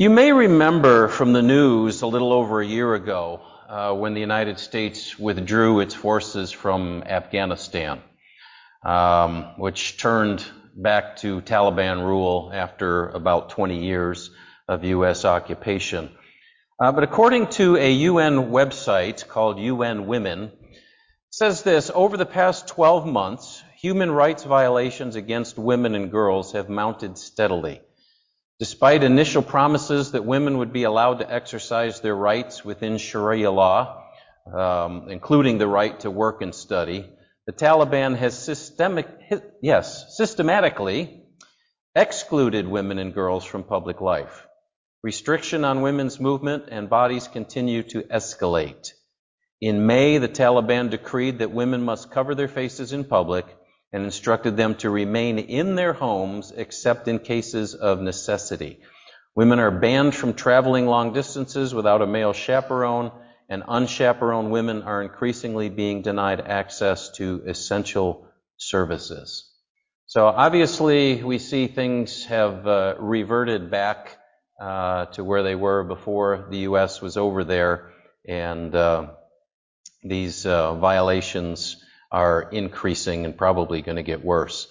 You may remember from the news a little over a year ago uh, when the United States withdrew its forces from Afghanistan, um, which turned back to Taliban rule after about 20 years of U.S. occupation. Uh, but according to a UN website called UN Women, says this over the past 12 months, human rights violations against women and girls have mounted steadily. Despite initial promises that women would be allowed to exercise their rights within Sharia law, um, including the right to work and study, the Taliban has systemic, yes, systematically excluded women and girls from public life. Restriction on women's movement and bodies continue to escalate. In May, the Taliban decreed that women must cover their faces in public and instructed them to remain in their homes except in cases of necessity. Women are banned from traveling long distances without a male chaperone, and unchaperoned women are increasingly being denied access to essential services. So obviously, we see things have uh, reverted back uh, to where they were before the U.S. was over there, and uh, these uh, violations are increasing and probably going to get worse.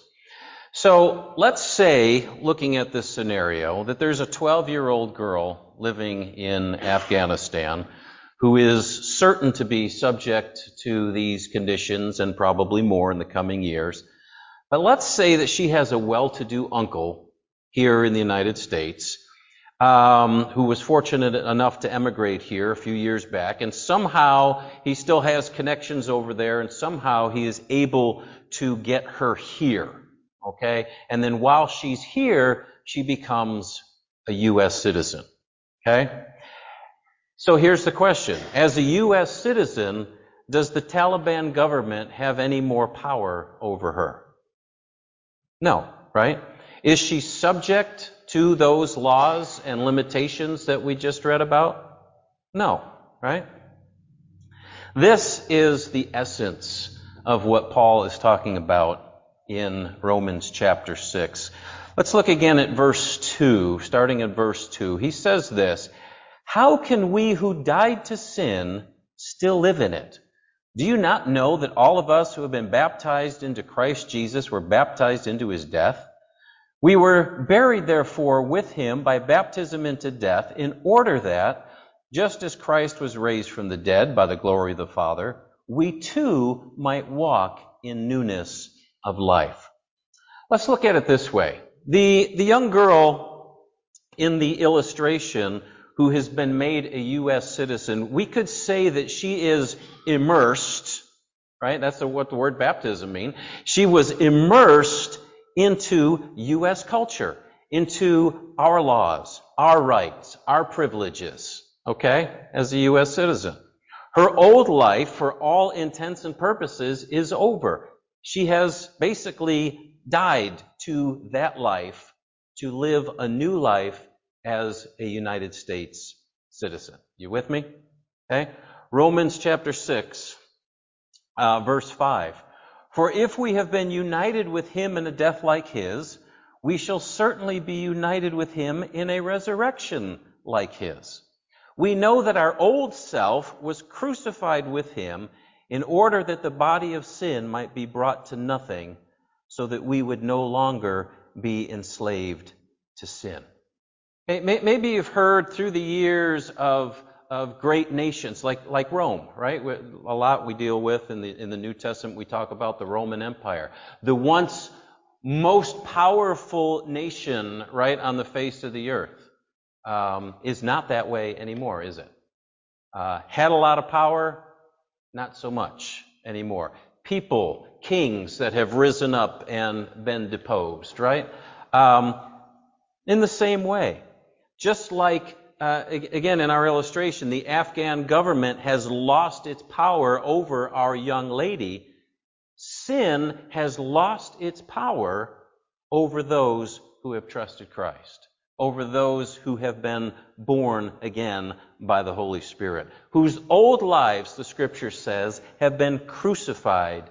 So let's say, looking at this scenario, that there's a 12 year old girl living in Afghanistan who is certain to be subject to these conditions and probably more in the coming years. But let's say that she has a well to do uncle here in the United States um, who was fortunate enough to emigrate here a few years back, and somehow he still has connections over there, and somehow he is able to get her here. Okay? And then while she's here, she becomes a U.S. citizen. Okay? So here's the question. As a U.S. citizen, does the Taliban government have any more power over her? No, right? Is she subject to those laws and limitations that we just read about? No, right? This is the essence of what Paul is talking about in Romans chapter 6. Let's look again at verse 2, starting at verse 2. He says this, How can we who died to sin still live in it? Do you not know that all of us who have been baptized into Christ Jesus were baptized into his death? We were buried, therefore, with him by baptism into death, in order that, just as Christ was raised from the dead by the glory of the Father, we too might walk in newness of life. Let's look at it this way. The, the young girl in the illustration who has been made a U.S. citizen, we could say that she is immersed, right? That's what the word baptism means. She was immersed into U.S. culture, into our laws, our rights, our privileges, okay, as a U.S. citizen. Her old life, for all intents and purposes, is over. She has basically died to that life to live a new life as a United States citizen. You with me? Okay? Romans chapter 6, uh, verse 5. For if we have been united with him in a death like his, we shall certainly be united with him in a resurrection like his. We know that our old self was crucified with him in order that the body of sin might be brought to nothing, so that we would no longer be enslaved to sin. Maybe you've heard through the years of of great nations like, like Rome, right? A lot we deal with in the, in the New Testament, we talk about the Roman Empire. The once most powerful nation, right, on the face of the earth, um, is not that way anymore, is it? Uh, had a lot of power, not so much anymore. People, kings that have risen up and been deposed, right? Um, in the same way, just like uh, again, in our illustration, the Afghan government has lost its power over our young lady. Sin has lost its power over those who have trusted Christ, over those who have been born again by the Holy Spirit, whose old lives, the scripture says, have been crucified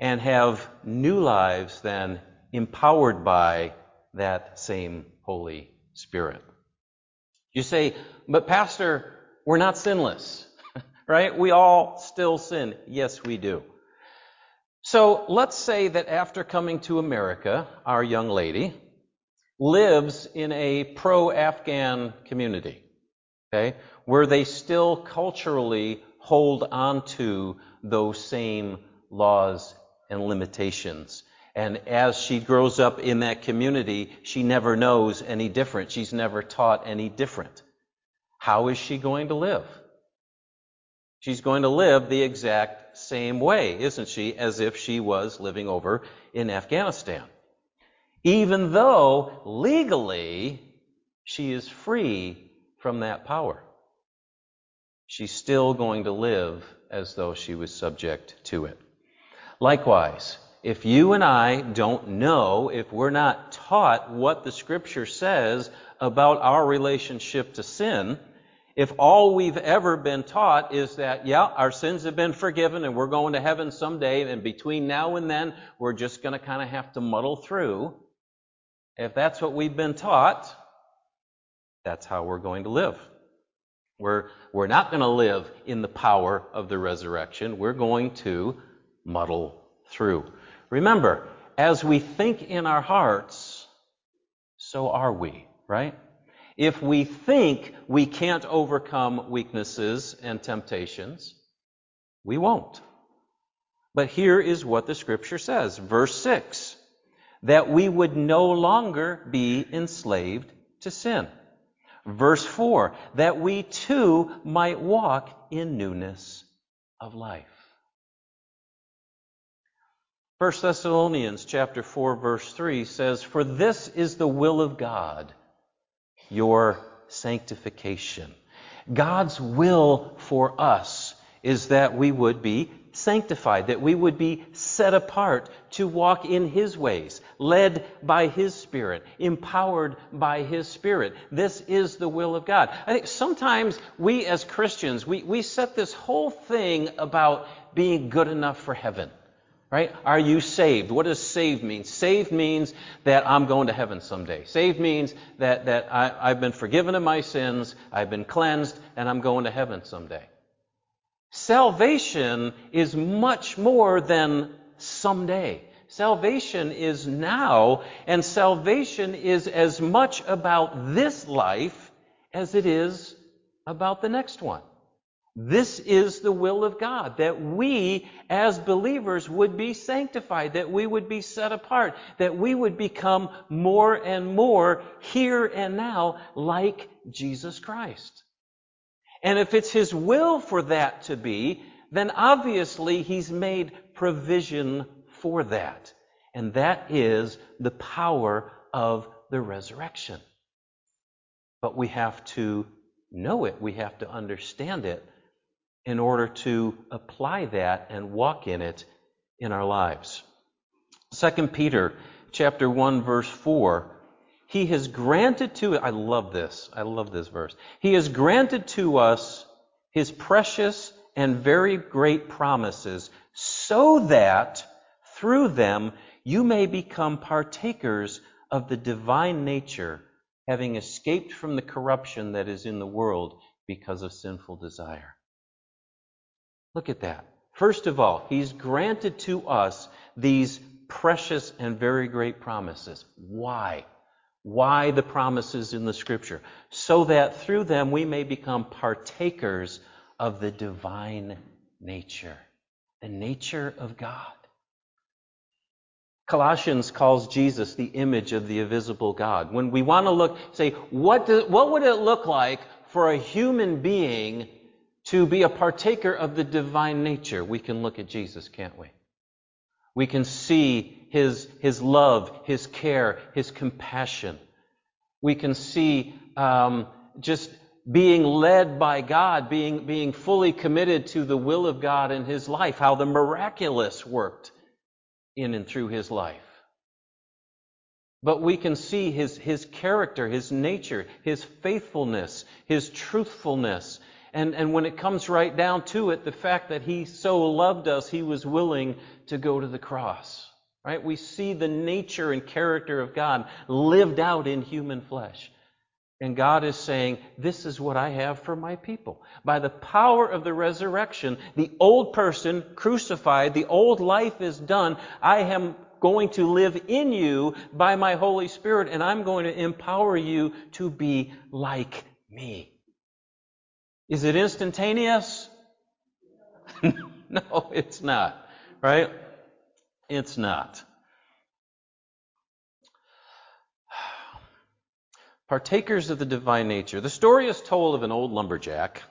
and have new lives then empowered by that same Holy Spirit. You say, but Pastor, we're not sinless, right? We all still sin. Yes, we do. So let's say that after coming to America, our young lady lives in a pro Afghan community, okay, where they still culturally hold on to those same laws and limitations. And as she grows up in that community, she never knows any different. She's never taught any different. How is she going to live? She's going to live the exact same way, isn't she, as if she was living over in Afghanistan. Even though legally she is free from that power. She's still going to live as though she was subject to it. Likewise, if you and I don't know, if we're not taught what the Scripture says about our relationship to sin, if all we've ever been taught is that, yeah, our sins have been forgiven and we're going to heaven someday, and between now and then, we're just going to kind of have to muddle through. If that's what we've been taught, that's how we're going to live. We're, we're not going to live in the power of the resurrection. We're going to muddle through. Remember, as we think in our hearts, so are we, right? If we think we can't overcome weaknesses and temptations, we won't. But here is what the scripture says, verse 6 that we would no longer be enslaved to sin. Verse 4 that we too might walk in newness of life. 1 Thessalonians chapter 4 verse 3 says, For this is the will of God your sanctification. God's will for us is that we would be sanctified, that we would be set apart to walk in His ways, led by His Spirit, empowered by His Spirit. This is the will of God. I think sometimes we as Christians, we, we set this whole thing about being good enough for heaven. Right? Are you saved? What does saved mean? Saved means that I'm going to heaven someday. Saved means that, that I, I've been forgiven of my sins, I've been cleansed, and I'm going to heaven someday. Salvation is much more than someday. Salvation is now, and salvation is as much about this life as it is about the next one. This is the will of God, that we as believers would be sanctified, that we would be set apart, that we would become more and more here and now like Jesus Christ. And if it's His will for that to be, then obviously He's made provision for that. And that is the power of the resurrection. But we have to know it, we have to understand it in order to apply that and walk in it in our lives. 2 Peter chapter 1 verse 4 he has granted to I love this. I love this verse. He has granted to us his precious and very great promises so that through them you may become partakers of the divine nature having escaped from the corruption that is in the world because of sinful desire. Look at that. First of all, He's granted to us these precious and very great promises. Why? Why the promises in the Scripture? So that through them we may become partakers of the divine nature, the nature of God. Colossians calls Jesus the image of the invisible God. When we want to look, say, what, do, what would it look like for a human being to be a partaker of the divine nature, we can look at Jesus, can't we? We can see his, his love, his care, his compassion. We can see um, just being led by God, being, being fully committed to the will of God in his life, how the miraculous worked in and through his life. But we can see his, his character, his nature, his faithfulness, his truthfulness, and, and when it comes right down to it, the fact that he so loved us, he was willing to go to the cross. Right? We see the nature and character of God lived out in human flesh. And God is saying, This is what I have for my people. By the power of the resurrection, the old person crucified, the old life is done. I am going to live in you by my Holy Spirit, and I'm going to empower you to be like me. Is it instantaneous? no, it's not. Right? It's not. partakers of the divine nature. The story is told of an old lumberjack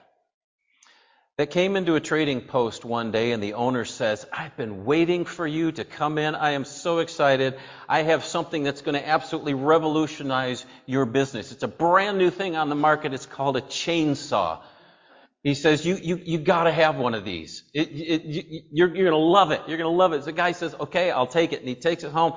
that came into a trading post one day and the owner says, I've been waiting for you to come in. I am so excited. I have something that's going to absolutely revolutionize your business. It's a brand new thing on the market. It's called a chainsaw. He says, you, you, you gotta have one of these. It, it, you, you're, you're gonna love it. You're gonna love it. The guy says, okay, I'll take it. And he takes it home.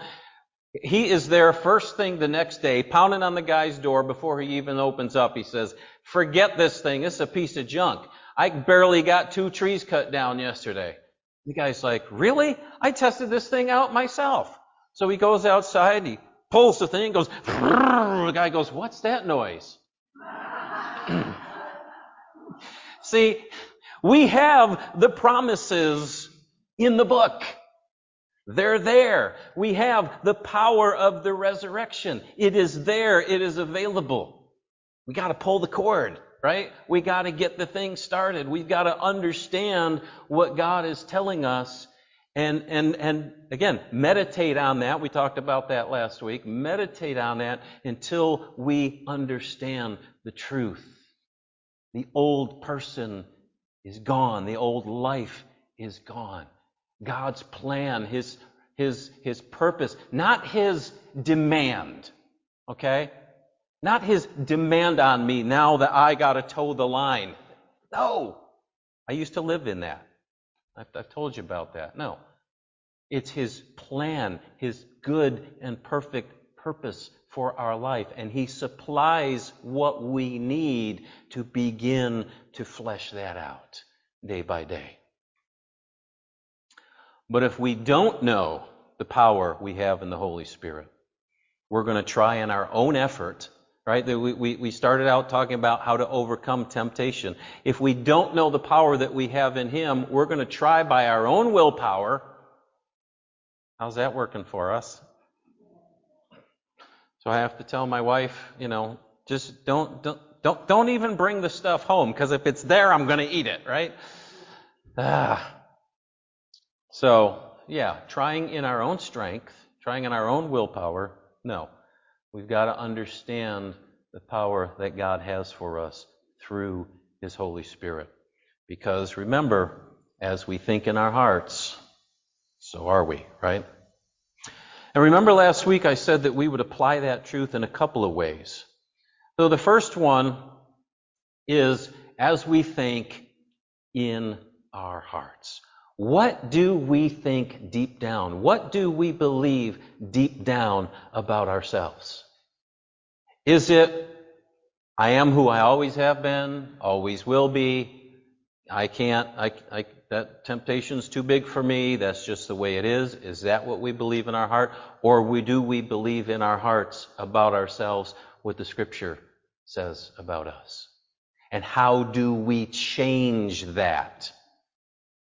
He is there first thing the next day, pounding on the guy's door before he even opens up. He says, forget this thing. It's a piece of junk. I barely got two trees cut down yesterday. The guy's like, really? I tested this thing out myself. So he goes outside, he pulls the thing, goes, the guy goes, what's that noise? See, we have the promises in the book. They're there. We have the power of the resurrection. It is there. It is available. We got to pull the cord, right? We got to get the thing started. We've got to understand what God is telling us and, and, and again, meditate on that. We talked about that last week. Meditate on that until we understand the truth. The old person is gone. The old life is gone. God's plan, His, His, His purpose, not His demand. Okay? Not His demand on me now that I gotta toe the line. No! I used to live in that. I've, I've told you about that. No. It's His plan, His good and perfect purpose for our life. And He supplies what we need to begin to flesh that out day by day. But if we don't know the power we have in the Holy Spirit, we're going to try in our own effort, right? We, we, we started out talking about how to overcome temptation. If we don't know the power that we have in Him, we're going to try by our own willpower. How's that working for us? So I have to tell my wife, you know, just don't, don't, don't, don't even bring the stuff home, because if it's there, I'm going to eat it, right? Ah. So, yeah, trying in our own strength, trying in our own willpower, no. We've got to understand the power that God has for us through His Holy Spirit. Because remember, as we think in our hearts, so are we, right? And remember last week I said that we would apply that truth in a couple of ways. So the first one is as we think in our hearts. What do we think deep down? What do we believe deep down about ourselves? Is it, I am who I always have been, always will be, I can't, I, I, that temptation's too big for me, that's just the way it is? Is that what we believe in our heart? Or we, do we believe in our hearts about ourselves what the Scripture says about us? And how do we change that?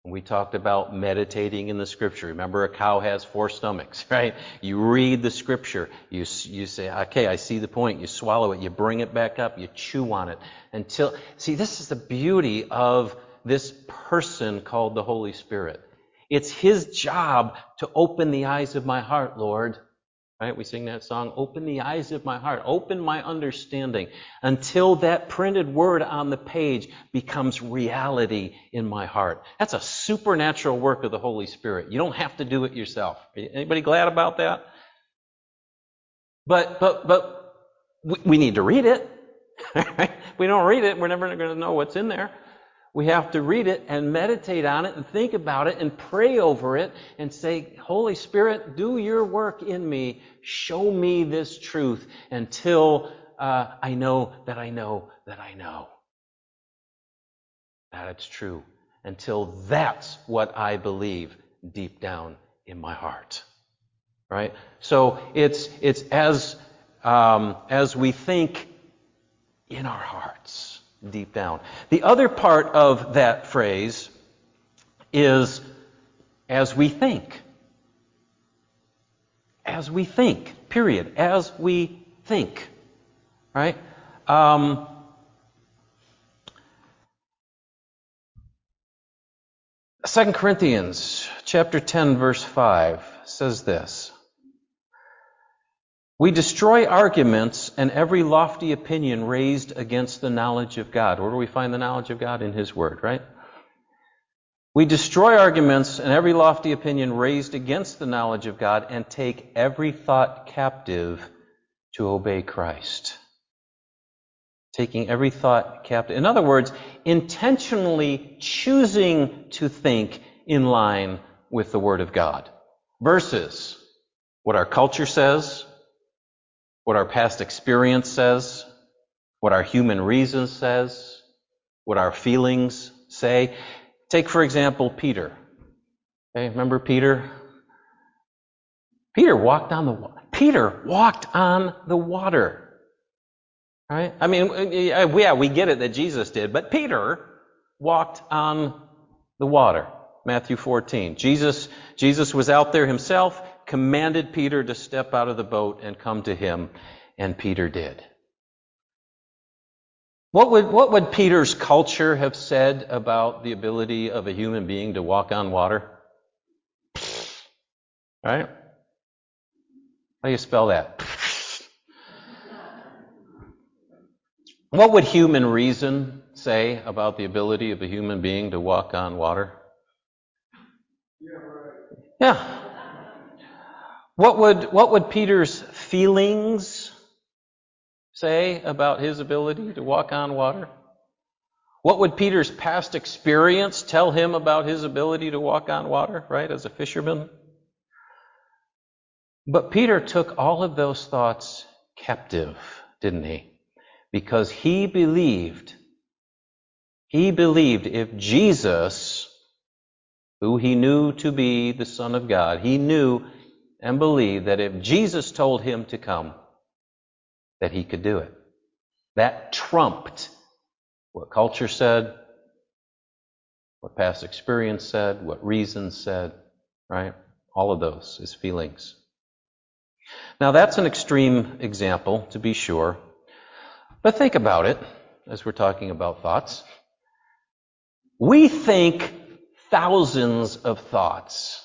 We talked about meditating in the scripture. Remember, a cow has four stomachs, right? You read the scripture. You, you say, okay, I see the point. You swallow it. You bring it back up. You chew on it until, see, this is the beauty of this person called the Holy Spirit. It's His job to open the eyes of my heart, Lord. Right? We sing that song, Open the eyes of my heart, open my understanding, until that printed word on the page becomes reality in my heart. That's a supernatural work of the Holy Spirit. You don't have to do it yourself. Anybody glad about that? But, but, but, we, need to read it. we don't read it, we're never going to know what's in there. We have to read it and meditate on it and think about it and pray over it and say, Holy Spirit, do your work in me. Show me this truth until uh, I know that I know that I know that it's true. Until that's what I believe deep down in my heart. Right? So it's, it's as, um, as we think in our hearts, deep down. The other part of that phrase is as we think. As we think, period. As we think. Right? Um, Second Corinthians chapter 10 verse 5 says this. We destroy arguments and every lofty opinion raised against the knowledge of God. Where do we find the knowledge of God? In His Word, right? We destroy arguments and every lofty opinion raised against the knowledge of God and take every thought captive to obey Christ. Taking every thought captive. In other words, intentionally choosing to think in line with the Word of God versus what our culture says, what our past experience says, what our human reason says, what our feelings say. Take, for example, Peter. Okay, remember Peter? Peter walked on the water. Peter walked on the water. Right? I mean, yeah, we get it that Jesus did, but Peter walked on the water. Matthew 14. Jesus, Jesus was out there himself, commanded Peter to step out of the boat and come to him, and Peter did. What would, what would Peter's culture have said about the ability of a human being to walk on water? Right? How do you spell that? What would human reason say about the ability of a human being to walk on water? Yeah. What would, what would Peter's feelings say about his ability to walk on water? What would Peter's past experience tell him about his ability to walk on water, right, as a fisherman? But Peter took all of those thoughts captive, didn't he? Because he believed, he believed if Jesus, who he knew to be the Son of God, he knew and believed that if Jesus told him to come, that he could do it. That trumped what culture said, what past experience said, what reason said, right? All of those, his feelings. Now that's an extreme example, to be sure. But think about it as we're talking about thoughts. We think thousands of thoughts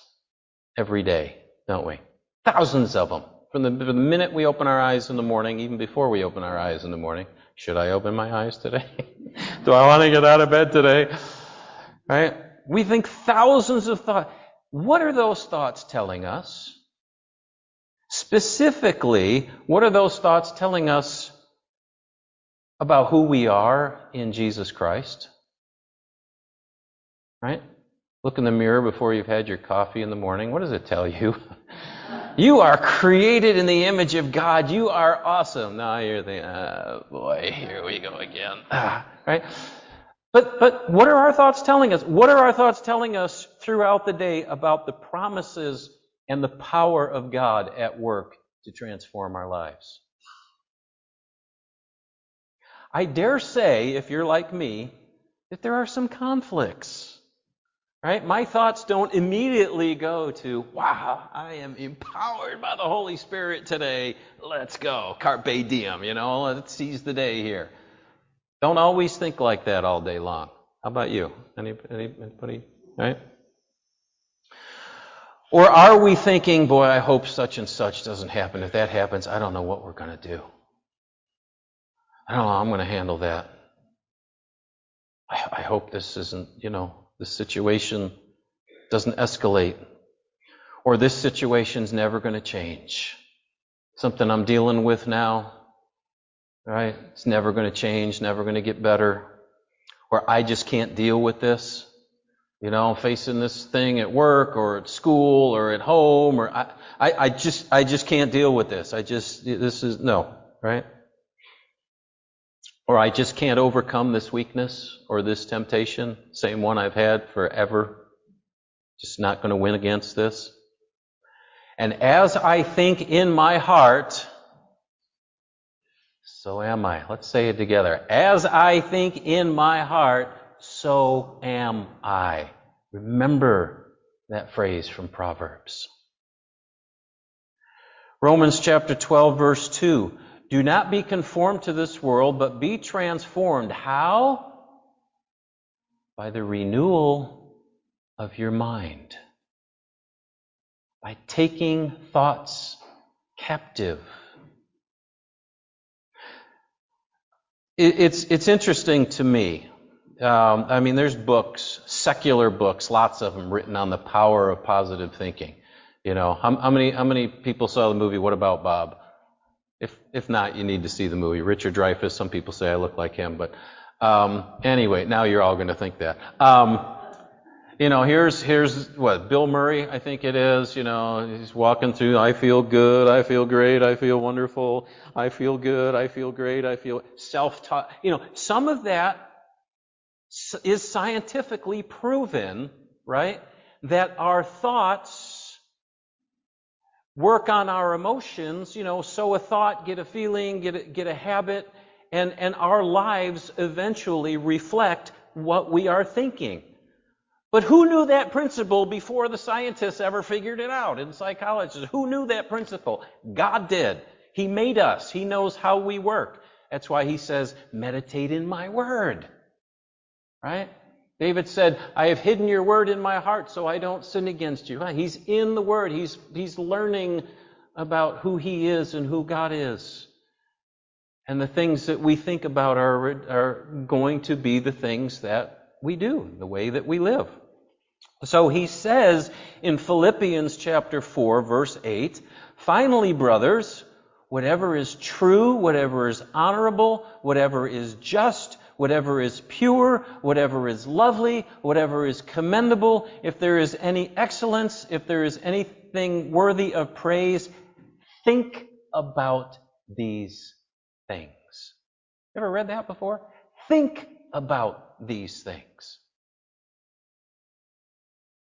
every day, don't we? Thousands of them. From the, from the minute we open our eyes in the morning, even before we open our eyes in the morning, should I open my eyes today? Do I want to get out of bed today? Right? We think thousands of thoughts. What are those thoughts telling us? Specifically, what are those thoughts telling us about who we are in Jesus Christ? Right? Look in the mirror before you've had your coffee in the morning. What does it tell you? You are created in the image of God. You are awesome. Now you're thinking, oh uh, boy, here we go again. Right? But, but what are our thoughts telling us? What are our thoughts telling us throughout the day about the promises and the power of God at work to transform our lives? I dare say, if you're like me, that there are some conflicts. Right? My thoughts don't immediately go to, wow, I am empowered by the Holy Spirit today. Let's go. Carpe diem, you know, let's seize the day here. Don't always think like that all day long. How about you? Any, anybody? Right? Or are we thinking, boy, I hope such and such doesn't happen. If that happens, I don't know what we're going to do. I don't know, how I'm going to handle that. I, I hope this isn't, you know, the situation doesn't escalate, or this situation's never going to change. Something I'm dealing with now, right? It's never going to change, never going to get better. Or I just can't deal with this. You know, I'm facing this thing at work or at school or at home or I, I, I just, I just can't deal with this. I just, this is, no, right? Or I just can't overcome this weakness or this temptation, same one I've had forever. Just not going to win against this. And as I think in my heart, so am I. Let's say it together. As I think in my heart, so am I. Remember that phrase from Proverbs. Romans chapter 12, verse 2. Do not be conformed to this world, but be transformed. How? By the renewal of your mind. By taking thoughts captive. It's, it's interesting to me. Um, I mean, there's books, secular books, lots of them written on the power of positive thinking. You know, how, how many how many people saw the movie What About Bob? If if not, you need to see the movie. Richard Dreyfuss. Some people say I look like him, but um, anyway, now you're all going to think that. Um, you know, here's here's what Bill Murray, I think it is. You know, he's walking through. I feel good. I feel great. I feel wonderful. I feel good. I feel great. I feel self-taught. You know, some of that is scientifically proven, right? That our thoughts work on our emotions, you know, sow a thought, get a feeling, get a, get a habit, and, and our lives eventually reflect what we are thinking. But who knew that principle before the scientists ever figured it out and psychologists? Who knew that principle? God did. He made us. He knows how we work. That's why he says, meditate in my word. Right? David said, I have hidden your word in my heart so I don't sin against you. He's in the word. He's, he's learning about who he is and who God is. And the things that we think about are, are going to be the things that we do, the way that we live. So he says in Philippians chapter 4 verse 8, finally brothers, whatever is true, whatever is honorable, whatever is just, whatever is pure, whatever is lovely, whatever is commendable, if there is any excellence, if there is anything worthy of praise, think about these things. Ever read that before? Think about these things.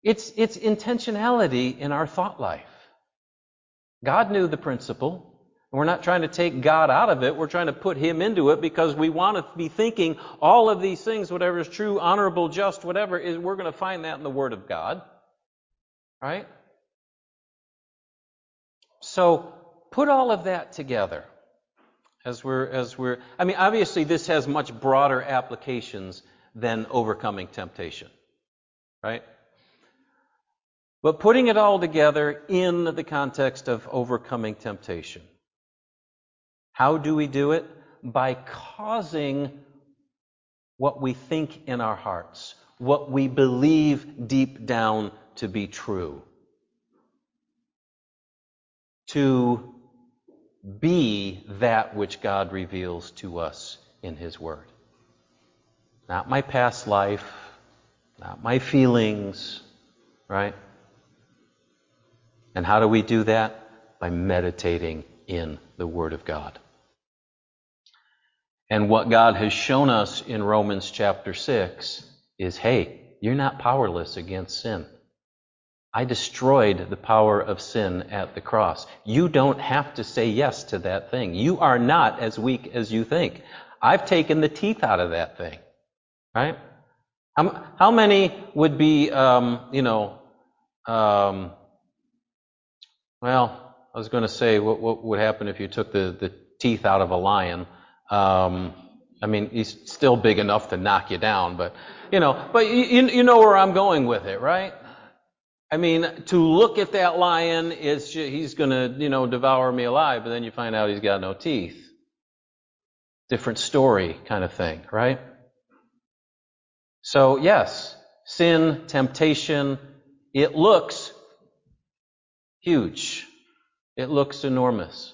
It's, it's intentionality in our thought life. God knew the principle. We're not trying to take God out of it. We're trying to put Him into it because we want to be thinking all of these things, whatever is true, honorable, just, whatever is, we're going to find that in the Word of God. Right? So, put all of that together as we're, as we're, I mean, obviously this has much broader applications than overcoming temptation. Right? But putting it all together in the context of overcoming temptation. How do we do it? By causing what we think in our hearts, what we believe deep down to be true, to be that which God reveals to us in His Word. Not my past life, not my feelings, right? And how do we do that? By meditating in the Word of God. And what God has shown us in Romans chapter 6 is hey, you're not powerless against sin. I destroyed the power of sin at the cross. You don't have to say yes to that thing. You are not as weak as you think. I've taken the teeth out of that thing. Right? How, how many would be, um, you know, um, well, I was going to say what, what would happen if you took the, the teeth out of a lion. Um, I mean, he's still big enough to knock you down, but you know, but you, you know where I'm going with it, right? I mean, to look at that lion is he's going to, you know, devour me alive, but then you find out he's got no teeth. Different story kind of thing, right? So, yes, sin, temptation, it looks huge. It looks enormous.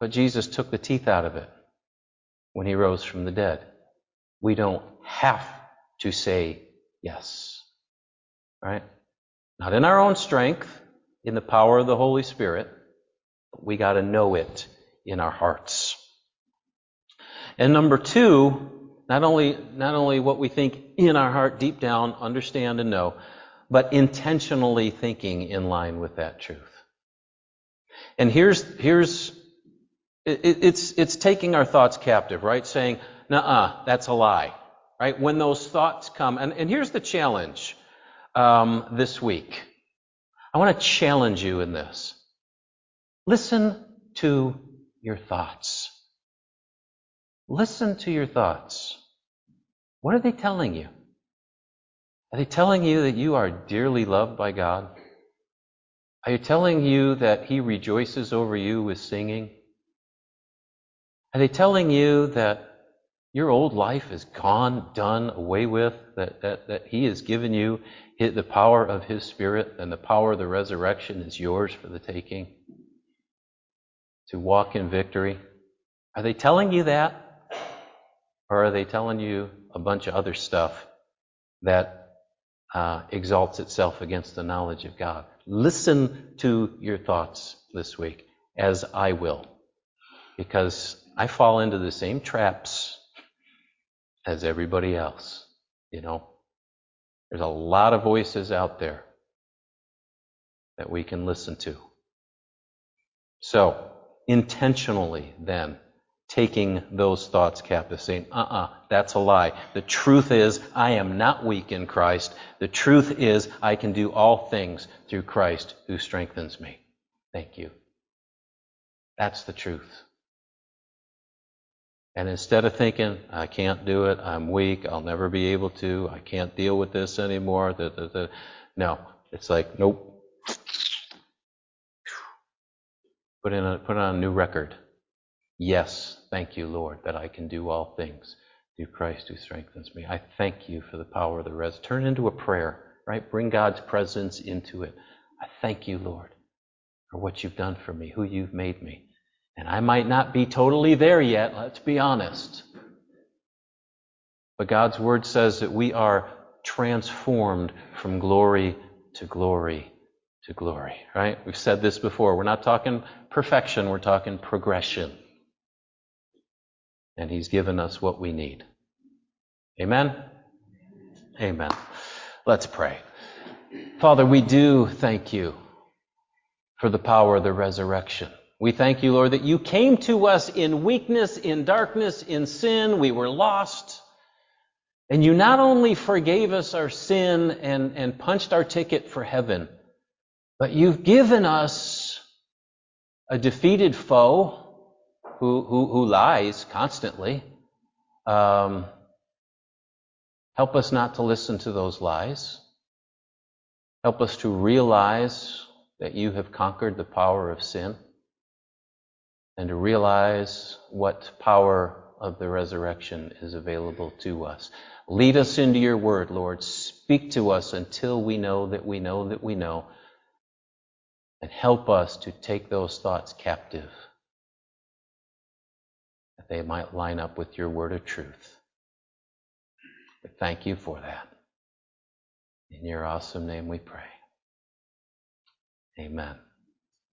But Jesus took the teeth out of it when he rose from the dead. We don't have to say yes. Right? Not in our own strength, in the power of the Holy Spirit. We got to know it in our hearts. And number two, not only, not only what we think in our heart deep down, understand and know, but intentionally thinking in line with that truth. And here's, here's It, it, it's, it's taking our thoughts captive, right? Saying, nah, that's a lie, right? When those thoughts come, and, and here's the challenge um, this week. I want to challenge you in this. Listen to your thoughts. Listen to your thoughts. What are they telling you? Are they telling you that you are dearly loved by God? Are you telling you that He rejoices over you with singing? Are they telling you that your old life is gone, done, away with, that, that, that He has given you the power of His Spirit and the power of the resurrection is yours for the taking? To walk in victory? Are they telling you that? Or are they telling you a bunch of other stuff that uh, exalts itself against the knowledge of God? Listen to your thoughts this week, as I will, because I fall into the same traps as everybody else. You know, there's a lot of voices out there that we can listen to. So, intentionally, then, taking those thoughts captive, saying, uh uh-uh, uh, that's a lie. The truth is, I am not weak in Christ. The truth is, I can do all things through Christ who strengthens me. Thank you. That's the truth. And instead of thinking, I can't do it, I'm weak, I'll never be able to, I can't deal with this anymore, da, da, da. no, it's like, nope. Put in a, put on a new record. Yes, thank you, Lord, that I can do all things through Christ who strengthens me. I thank you for the power of the res. Turn into a prayer, right? Bring God's presence into it. I thank you, Lord, for what you've done for me, who you've made me. And I might not be totally there yet, let's be honest. But God's word says that we are transformed from glory to glory to glory, right? We've said this before. We're not talking perfection, we're talking progression and He's given us what we need. Amen? Amen. Let's pray. Father, we do thank you for the power of the resurrection. We thank you, Lord, that you came to us in weakness, in darkness, in sin. We were lost. And you not only forgave us our sin and, and punched our ticket for heaven, but you've given us a defeated foe who, who, who lies constantly. Um, help us not to listen to those lies. Help us to realize that you have conquered the power of sin and to realize what power of the resurrection is available to us. Lead us into your word, Lord. Speak to us until we know that we know that we know. And help us to take those thoughts captive that they might line up with your word of truth. But thank you for that. In your awesome name we pray. Amen.